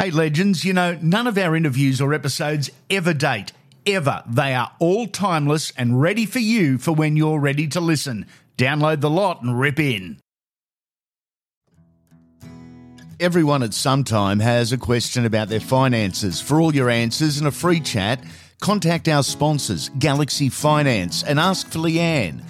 Hey, legends, you know, none of our interviews or episodes ever date. Ever. They are all timeless and ready for you for when you're ready to listen. Download the lot and rip in. Everyone at some time has a question about their finances. For all your answers and a free chat, contact our sponsors, Galaxy Finance, and ask for Leanne.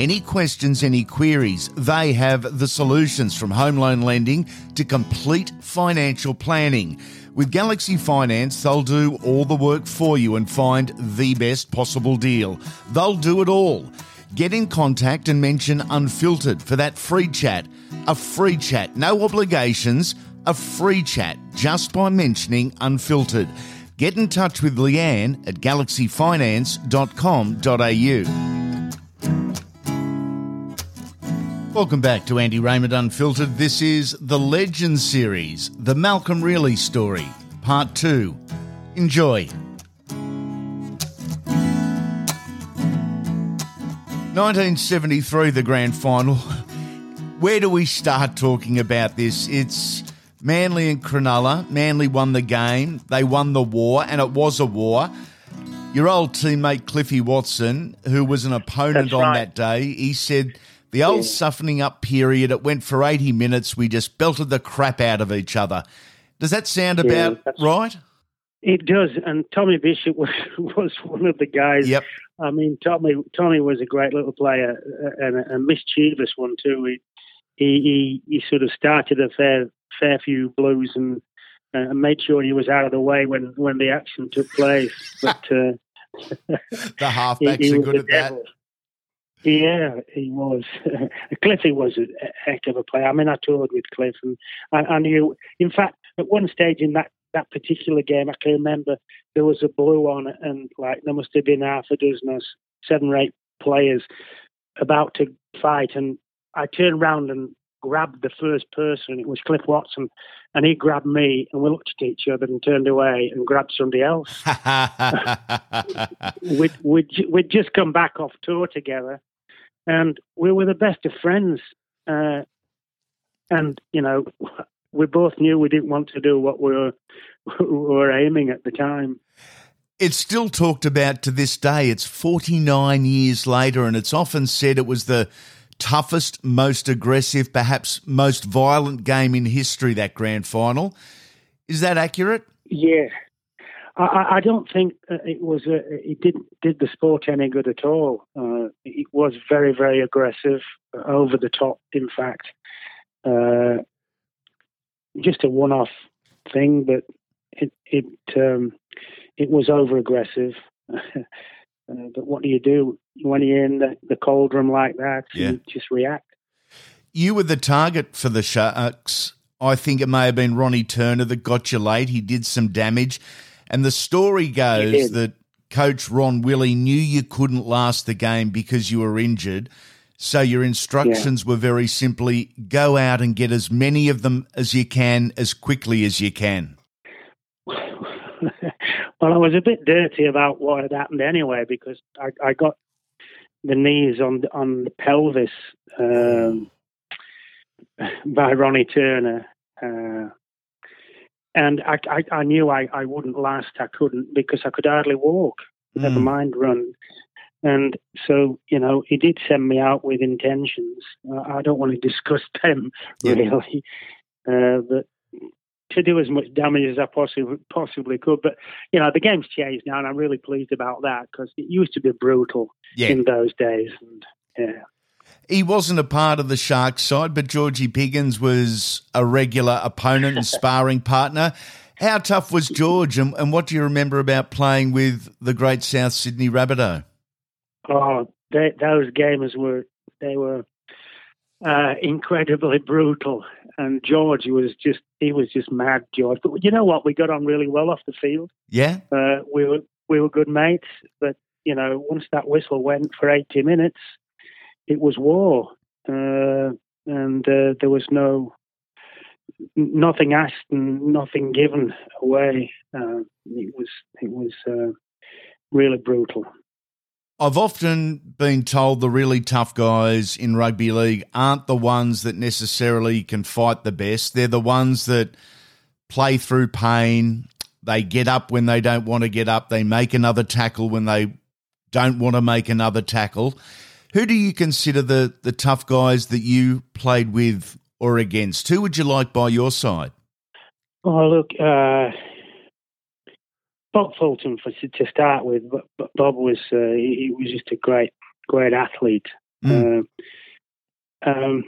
Any questions, any queries, they have the solutions from home loan lending to complete financial planning. With Galaxy Finance, they'll do all the work for you and find the best possible deal. They'll do it all. Get in contact and mention Unfiltered for that free chat. A free chat, no obligations, a free chat just by mentioning Unfiltered. Get in touch with Leanne at galaxyfinance.com.au. Welcome back to Andy Raymond Unfiltered. This is the Legend series, the Malcolm Reilly story, part two. Enjoy. 1973, the grand final. Where do we start talking about this? It's Manly and Cronulla. Manly won the game, they won the war, and it was a war. Your old teammate Cliffy Watson, who was an opponent That's on right. that day, he said the old softening up period, it went for 80 minutes. We just belted the crap out of each other. Does that sound Yeah, about right? It does, and Tommy Bishop was was one of the guys. Yep. I mean, Tommy Tommy was a great little player and a, a mischievous one too. He, he he he sort of started a fair fair few blues and uh, and made sure he was out of the way when when the action took place. But uh, The halfbacks he are good at that. Yeah, he was. Cliffy was a heck of a player. I mean, I toured with Cliff, and I, I knew. In fact, at one stage in that that particular game, I can remember there was a blue on, and like there must have been half a dozen or seven or eight players about to fight, and I turned round and grabbed the first person. It was Cliff Watson, and he grabbed me, and we looked at each other and turned away and grabbed somebody else. we'd, we'd, we'd just come back off tour together and we were the best of friends. Uh, and, you know, we both knew we didn't want to do what we were, we were aiming at the time. It's still talked about to this day. It's 49 years later, and it's often said it was the toughest, most aggressive, perhaps most violent game in history, that grand final. Is that accurate? Yeah. I- I, don't think uh, it was. Uh, it didn't did the sport any good at all. Uh, it was very, very aggressive, uh, over the top. In fact, uh, just a one-off thing, but it it um, it was over aggressive. uh, but what do you do when you're in the, the cauldron like that? Yeah. You just react. You were the target for the Sharks. I think it may have been Ronnie Turner that got you late. He did some damage. And the story goes that Coach Ron Willey knew you couldn't last the game because you were injured. So your instructions were very simply go out and get as many of them as you can as quickly as you can. well, I was a bit dirty about what had happened anyway because I, I got the knees on the- on the pelvis um, by Ronnie Turner, uh, and I, I, I knew I, I wouldn't last. I couldn't because I could hardly walk. Never Mm. mind run. And so, you know, he did send me out with intentions. Uh, I don't want to discuss them Yeah. really, uh, but to do as much damage as I possibly possibly could. But you know, the game's changed now, and I'm really pleased about that because it used to be brutal Yeah. in those days. And yeah, He wasn't a part of the Sharks side, but Georgie Piggins was a regular opponent and sparring partner. How tough was George, and, and what do you remember about playing with the great South Sydney Rabbitoh? oh, they, those games were they were uh, incredibly brutal. And George was just he was just mad, George. But you know what? We got on really well off the field. Yeah? Uh, we were we were good mates, but you know, once that whistle went for 80 minutes, it was war, uh, and uh, there was no nothing asked and nothing given away. Uh, it was it was uh, really brutal. I've often been told the really tough guys in rugby league aren't the ones that necessarily can fight the best. They're the ones that play through pain. They get up when they don't want to get up. They make another tackle when they don't want to make another tackle. Who do you consider the, the tough guys that you played with or against? Who would you like by your side? Oh, look, uh, Bob Fulton for, to start with. But Bob was uh, he, he, was just a great great athlete. Mm. Uh, um,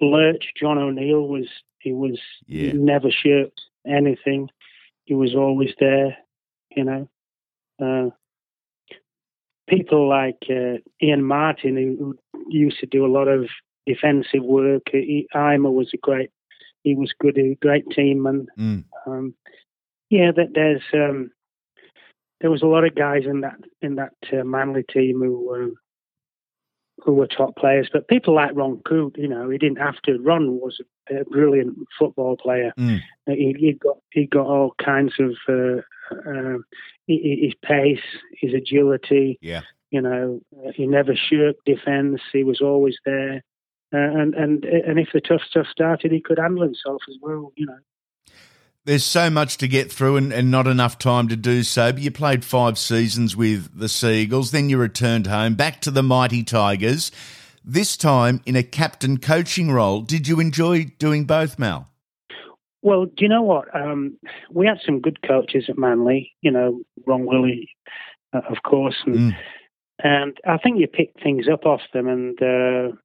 Lurch John O'Neill was he was yeah. he never shirked anything. He was always there, you know. People like uh, Ian Martin, who, used to do a lot of defensive work. He, Eimer was a great, he was good, a great teamman. Mm. Um, yeah, that there's um, there was a lot of guys in that in that uh, Manly team who were who were top players. But people like Ron Coote, you know, he didn't have to. Ron was a brilliant football player. Mm. He, he, got he got all kinds of uh, uh, his pace, his agility. Yeah, you know, he never shirked defence. He was always there. Uh, and and and if the tough stuff started, he could handle himself as well. You know. There's so much to get through and, and not enough time to do so. But you played five seasons with the Seagulls, then you returned home, back to the mighty Tigers, this time in a captain coaching role. Did you enjoy doing both, Mal? Well, do you know what? Um, we had some good coaches at Manly, you know, Ron Willey, uh, of course. And, mm. and I think you pick things up off them. And uh,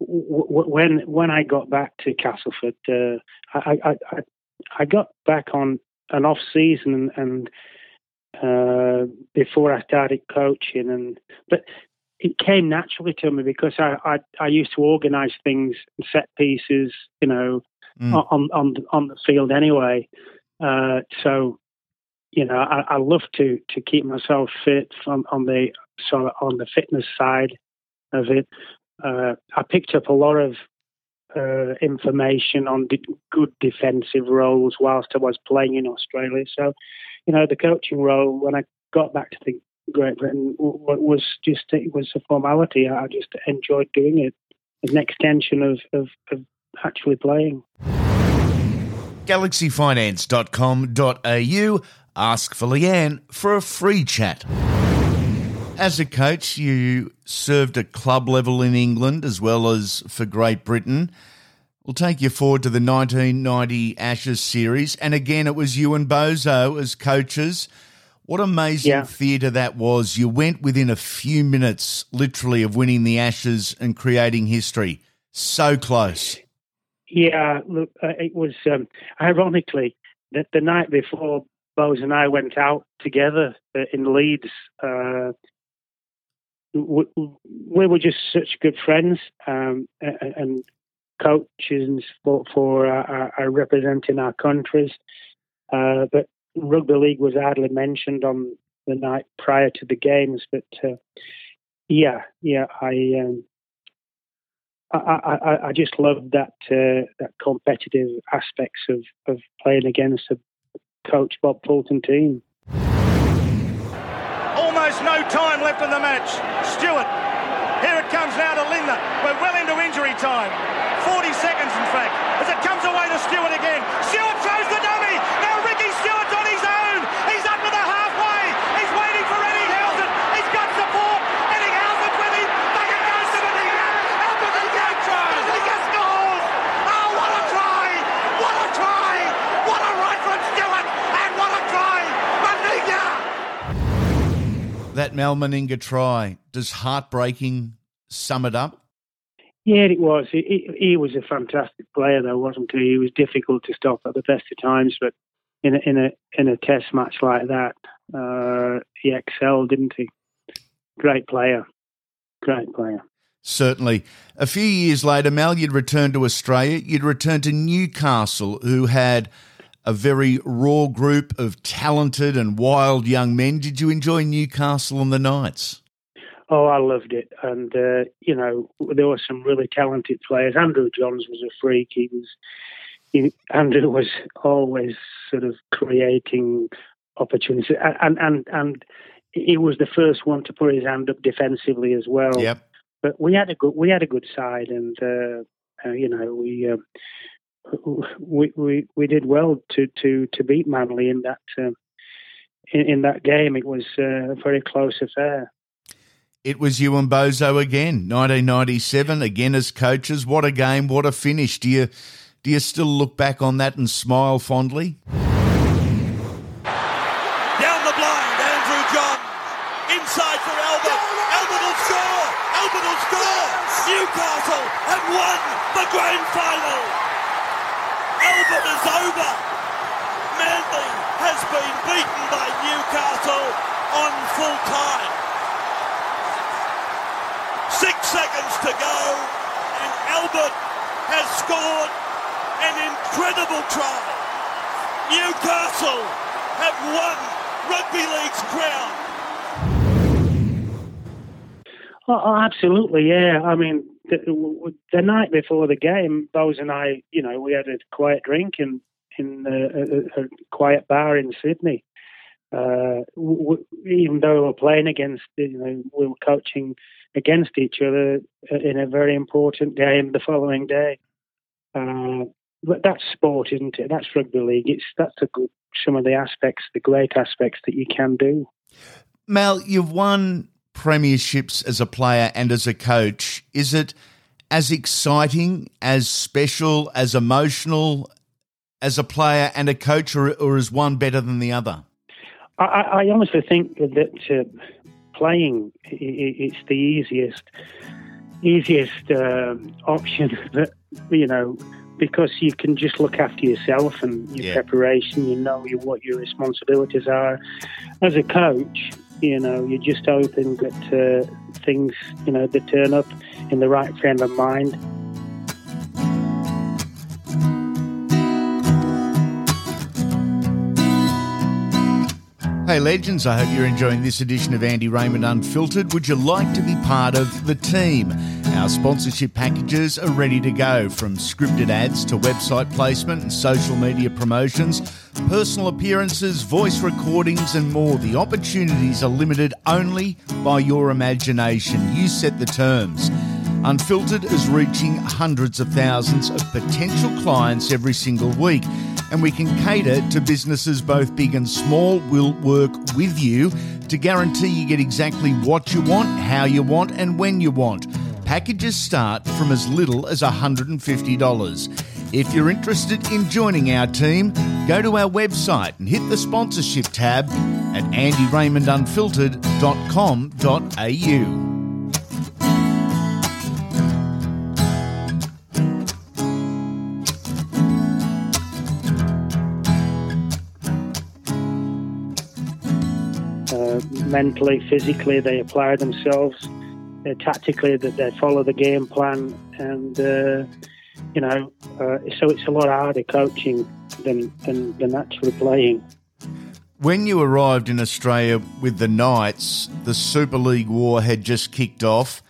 w- w- when when I got back to Castleford, uh, I, I, I, I got back on an off season and, and uh, before I started coaching, and but it came naturally to me because I I, I used to organise things, and set pieces, you know, mm. on on on the field anyway. Uh, so you know, I, I, love to to keep myself fit on, on the sort of on the fitness side of it. Uh, I picked up a lot of uh, information on good defensive roles whilst I was playing in Australia. So, you know, the coaching role when I got back to the Great Britain was just it was a formality. I just enjoyed doing it as an extension of, of, of actually playing. GalaxyFinance.com.au. Ask for Leanne for a free chat. As a coach, you served at club level in England as well as for Great Britain. We'll take you forward to the 1990 Ashes series. And again, it was you and Bozo as coaches. What amazing yeah. theatre that was. You went within a few minutes, literally, of winning the Ashes and creating history. So close. Yeah, look, uh, it was um, ironically that the night before Bose and I went out together uh, in Leeds. Uh, we were just such good friends um, and coaches for, for uh, are representing our countries. Uh, but rugby league was hardly mentioned on the night prior to the games. But uh, yeah, yeah, I, um, I, I, I just loved that uh, that competitive aspects of, of playing against a coach Bob Fulton team Almost no time left in the match. Stuart. Here it comes now to Lindner. We're well into injury time. 40 seconds, in fact, as it comes away to Stuart again. Stuart throws the dummy. Now Ricky Stuart's on his own. He's up to the halfway. He's waiting for Eddie Howson. He's got support. Eddie Howson's with him. Back it goes to Meninga. How does he get? Does he get scores? Oh, what a try. What a try. What a right from Stuart. And what a try. Meninga that Mal Meninga try, does heartbreaking sum it up? Yeah, it was. He, he, was a fantastic player, though, wasn't he? He was difficult to stop at the best of times, but in a in a in a test match like that, uh, he excelled, didn't he? Great player, great player. Certainly. A few years later, Mal, you'd returned to Australia. You'd returned to Newcastle, who had a very raw group of talented and wild young men. Did you enjoy Newcastle and the Knights? Oh, I loved it, and uh, you know there were some really talented players. Andrew Johns was a freak. He was he, Andrew was always sort of creating opportunities, and and and he was the first one to put his hand up defensively as well. Yep. But we had a good we had a good side, and uh, uh, you know we. We, we we did well to to to beat Manly in that um, in, in, that game. It was uh, a very close affair. It was you and Bozo again, 1997, again as coaches. What a game! What a finish! Do you do you still look back on that and smile fondly? Down the blind, Andrew John. Inside for Albert. Albert will score. Albert will score. Newcastle have won the grand final. Albert is over. Manly has been beaten by Newcastle on full time. Six seconds to go, and Albert has scored an incredible try. Newcastle have won Rugby League's crown. Oh, oh, absolutely, yeah. I mean, the, the, night before the game, Bose and I, you know, we had a quiet drink in in a, a, a quiet bar in Sydney. Uh, w- even though we were playing against, you know, we were coaching against each other in a very important game the following day. Uh, but that's sport, isn't it? That's rugby league. It's that's good, some of the aspects, the great aspects that you can do. Mel, you've won premierships as a player and as a coach. Is it as exciting, as special, as emotional as a player and a coach, or, or is one better than the other? I, I honestly think that uh, playing it's the easiest easiest uh, option that you know because you can just look after yourself and your yeah. preparation. You know what your responsibilities are. As a coach, you know you're just hoping that uh, things you know they turn up in the right frame of mind. Hey, legends, I hope you're enjoying this edition of Andy Raymond Unfiltered. Would you like to be part of the team? Our sponsorship packages are ready to go from scripted ads to website placement and social media promotions, personal appearances, voice recordings, and more. The opportunities are limited only by your imagination. You set the terms. Unfiltered is reaching hundreds of thousands of potential clients every single week and we can cater to businesses both big and small. We'll work with you to guarantee you get exactly what you want, how you want, and when you want. Packages start from as little as $150. If you're interested in joining our team, go to our website and hit the sponsorship tab at andyraymondunfiltered.com.au. mentally, physically, they apply themselves. Uh, tactically, that they follow the game plan, and uh, you know, uh, so it's a lot harder coaching than, than than actually playing. When you arrived in Australia with the Knights, the Super League war had just kicked off.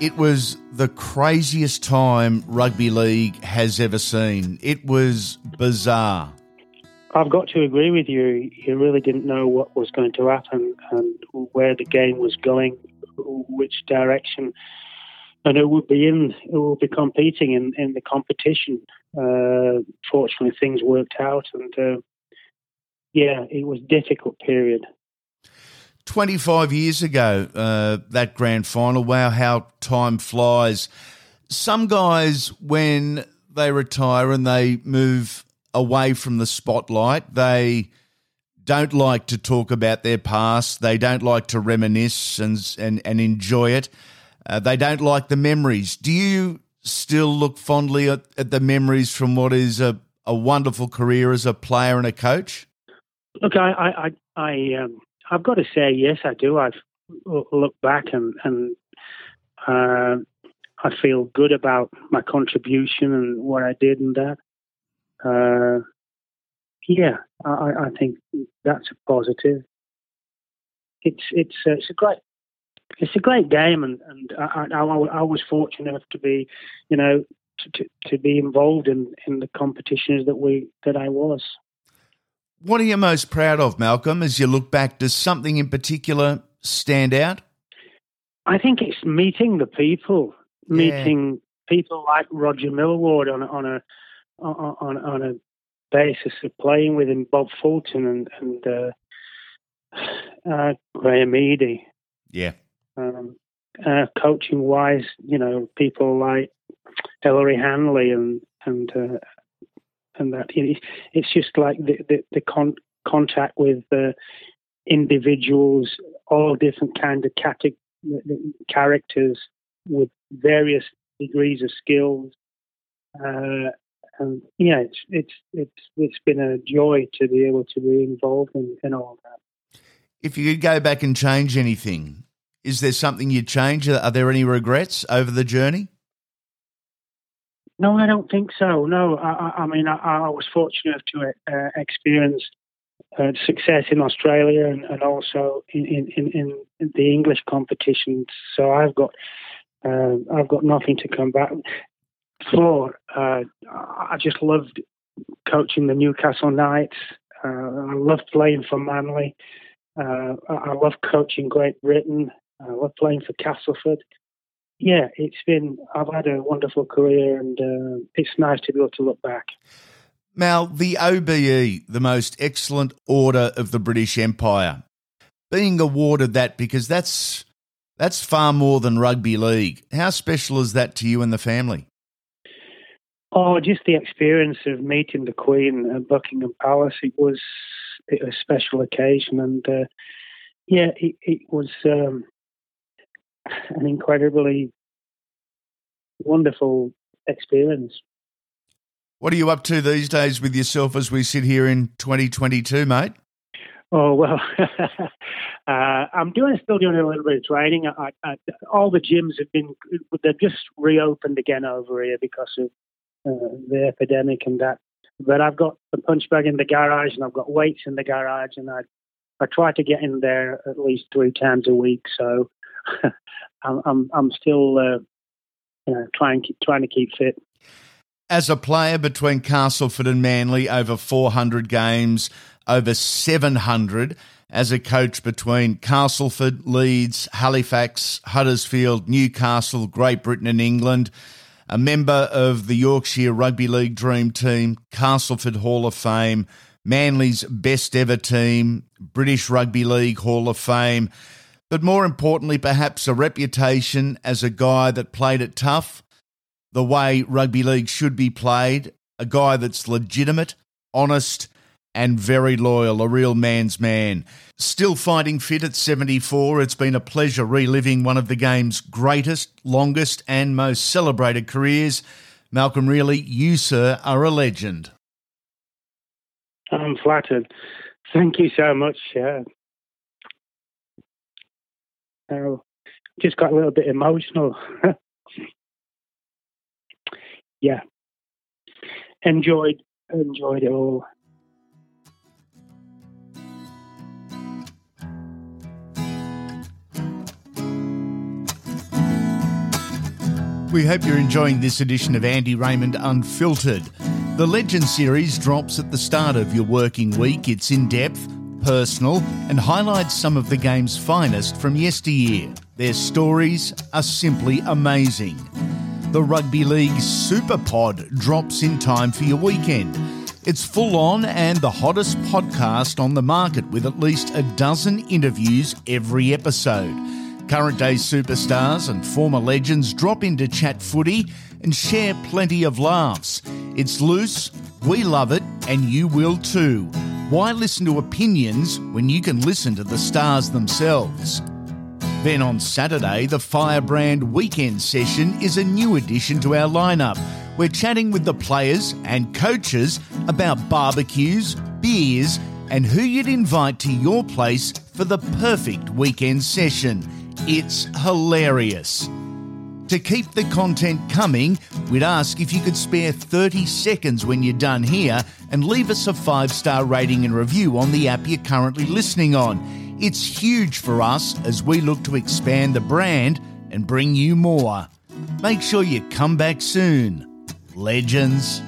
It was the craziest time rugby league has ever seen. It was bizarre. I've got to agree with you. You really didn't know what was going to happen and where the game was going, which direction, and it would be in. It would be competing in in the competition. Uh, fortunately, things worked out, and uh, yeah, it was a difficult period. 25 years ago, uh, that grand final. Wow, how time flies. Some guys, when they retire and they move away from the spotlight. They don't like to talk about their past. They don't like to reminisce and and, and enjoy it. Uh, they don't like the memories. Do you still look fondly at, at the memories from what is a, a wonderful career as a player and a coach? Look, I I I, um, I've got to say yes, I do. I've looked back and and uh, I feel good about my contribution and what I did and that uh, yeah, I, I, think that's a positive. It's it's uh, it's a great it's a great game, and and I, I, I was fortunate enough to be, you know, to, to, be involved in, in the competitions that we that I was. What are you most proud of, Malcolm? As you look back, does something in particular stand out? I think it's meeting the people, yeah. meeting people like Roger Millward on on a on, on, on a basis of playing with him, Bob Fulton and, and uh, uh, Graeme Eadie. Yeah. Um, uh, coaching wise, you know, people like Ellery Hanley and and uh, and that it's just like the the, the con- contact with uh, individuals, all different kind of cate- characters with various degrees of skills. Uh, and yeah, it's it's it's it's been a joy to be able to be involved in, in all that. If you could go back and change anything, is there something you'd change? Are there any regrets over the journey? No, I don't think so. No, I, I mean, I, I, was fortunate to uh, experience uh, success in Australia and, and also in, in, in, in, the English competitions. So I've got uh, I've got nothing to come back for. Uh, I just loved coaching the Newcastle Knights. Uh, I loved playing for Manly. Uh, I love coaching Great Britain. I love playing for Castleford yeah, it's been, I've had a wonderful career and uh, it's nice to be able to look back. Mal, the OBE, the most excellent order of the British Empire, being awarded that because that's that's far more than rugby league. How special is that to you and the family? Oh, just the experience of meeting the Queen at Buckingham Palace. It was a special occasion, and uh, yeah, it, it was. Um, an incredibly wonderful experience. What are you up to these days with yourself as we sit here in 2022, mate? Oh well, uh, I'm doing still doing a little bit of training. I, I, all the gyms have been they've just reopened again over here because of uh, the epidemic and that. But I've got the punch bag in the garage and I've got weights in the garage and I I try to get in there at least three times a week. So I'm, I'm, I'm still uh, you know, trying trying to keep fit. As a player between Castleford and Manly, over 400 games, over 700 as a coach between Castleford, Leeds, Halifax, Huddersfield, Newcastle, Great Britain, and England. A member of the Yorkshire Rugby League Dream Team, Castleford Hall of Fame, Manly's best ever team, British Rugby League Hall of Fame but more importantly, perhaps a reputation as a guy that played it tough, the way rugby league should be played, a guy that's legitimate, honest, and very loyal, a real man's man. Still fighting fit at 74, it's been a pleasure reliving one of the game's greatest, longest, and most celebrated careers. Malcolm Reilly, you, sir, are a legend. I'm flattered. Thank you so much. Yeah. So just got a little bit emotional. yeah. Enjoyed enjoyed it all. We hope you're enjoying this edition of Andy Raymond Unfiltered. The Legend series drops at the start of your working week. It's in depth, personal, and highlights some of the game's finest from yesteryear. Their stories are simply amazing. The Rugby League Super Pod drops in time for your weekend. It's full on and the hottest podcast on the market with at least a dozen interviews every episode. Current day superstars and former legends drop in to chat footy and share plenty of laughs. It's loose, we love it, and you will too. Why listen to opinions when you can listen to the stars themselves? Then on Saturday, the Firebrand Weekend Session is a new addition to our lineup. We're chatting with the players and coaches about barbecues, beers, and who you'd invite to your place for the perfect weekend session. It's hilarious. To keep the content coming, we'd ask if you could spare 30 seconds when you're done here and leave us a five star rating and review on the app you're currently listening on. It's huge for us as we look to expand the brand and bring you more. Make sure you come back soon. Legends.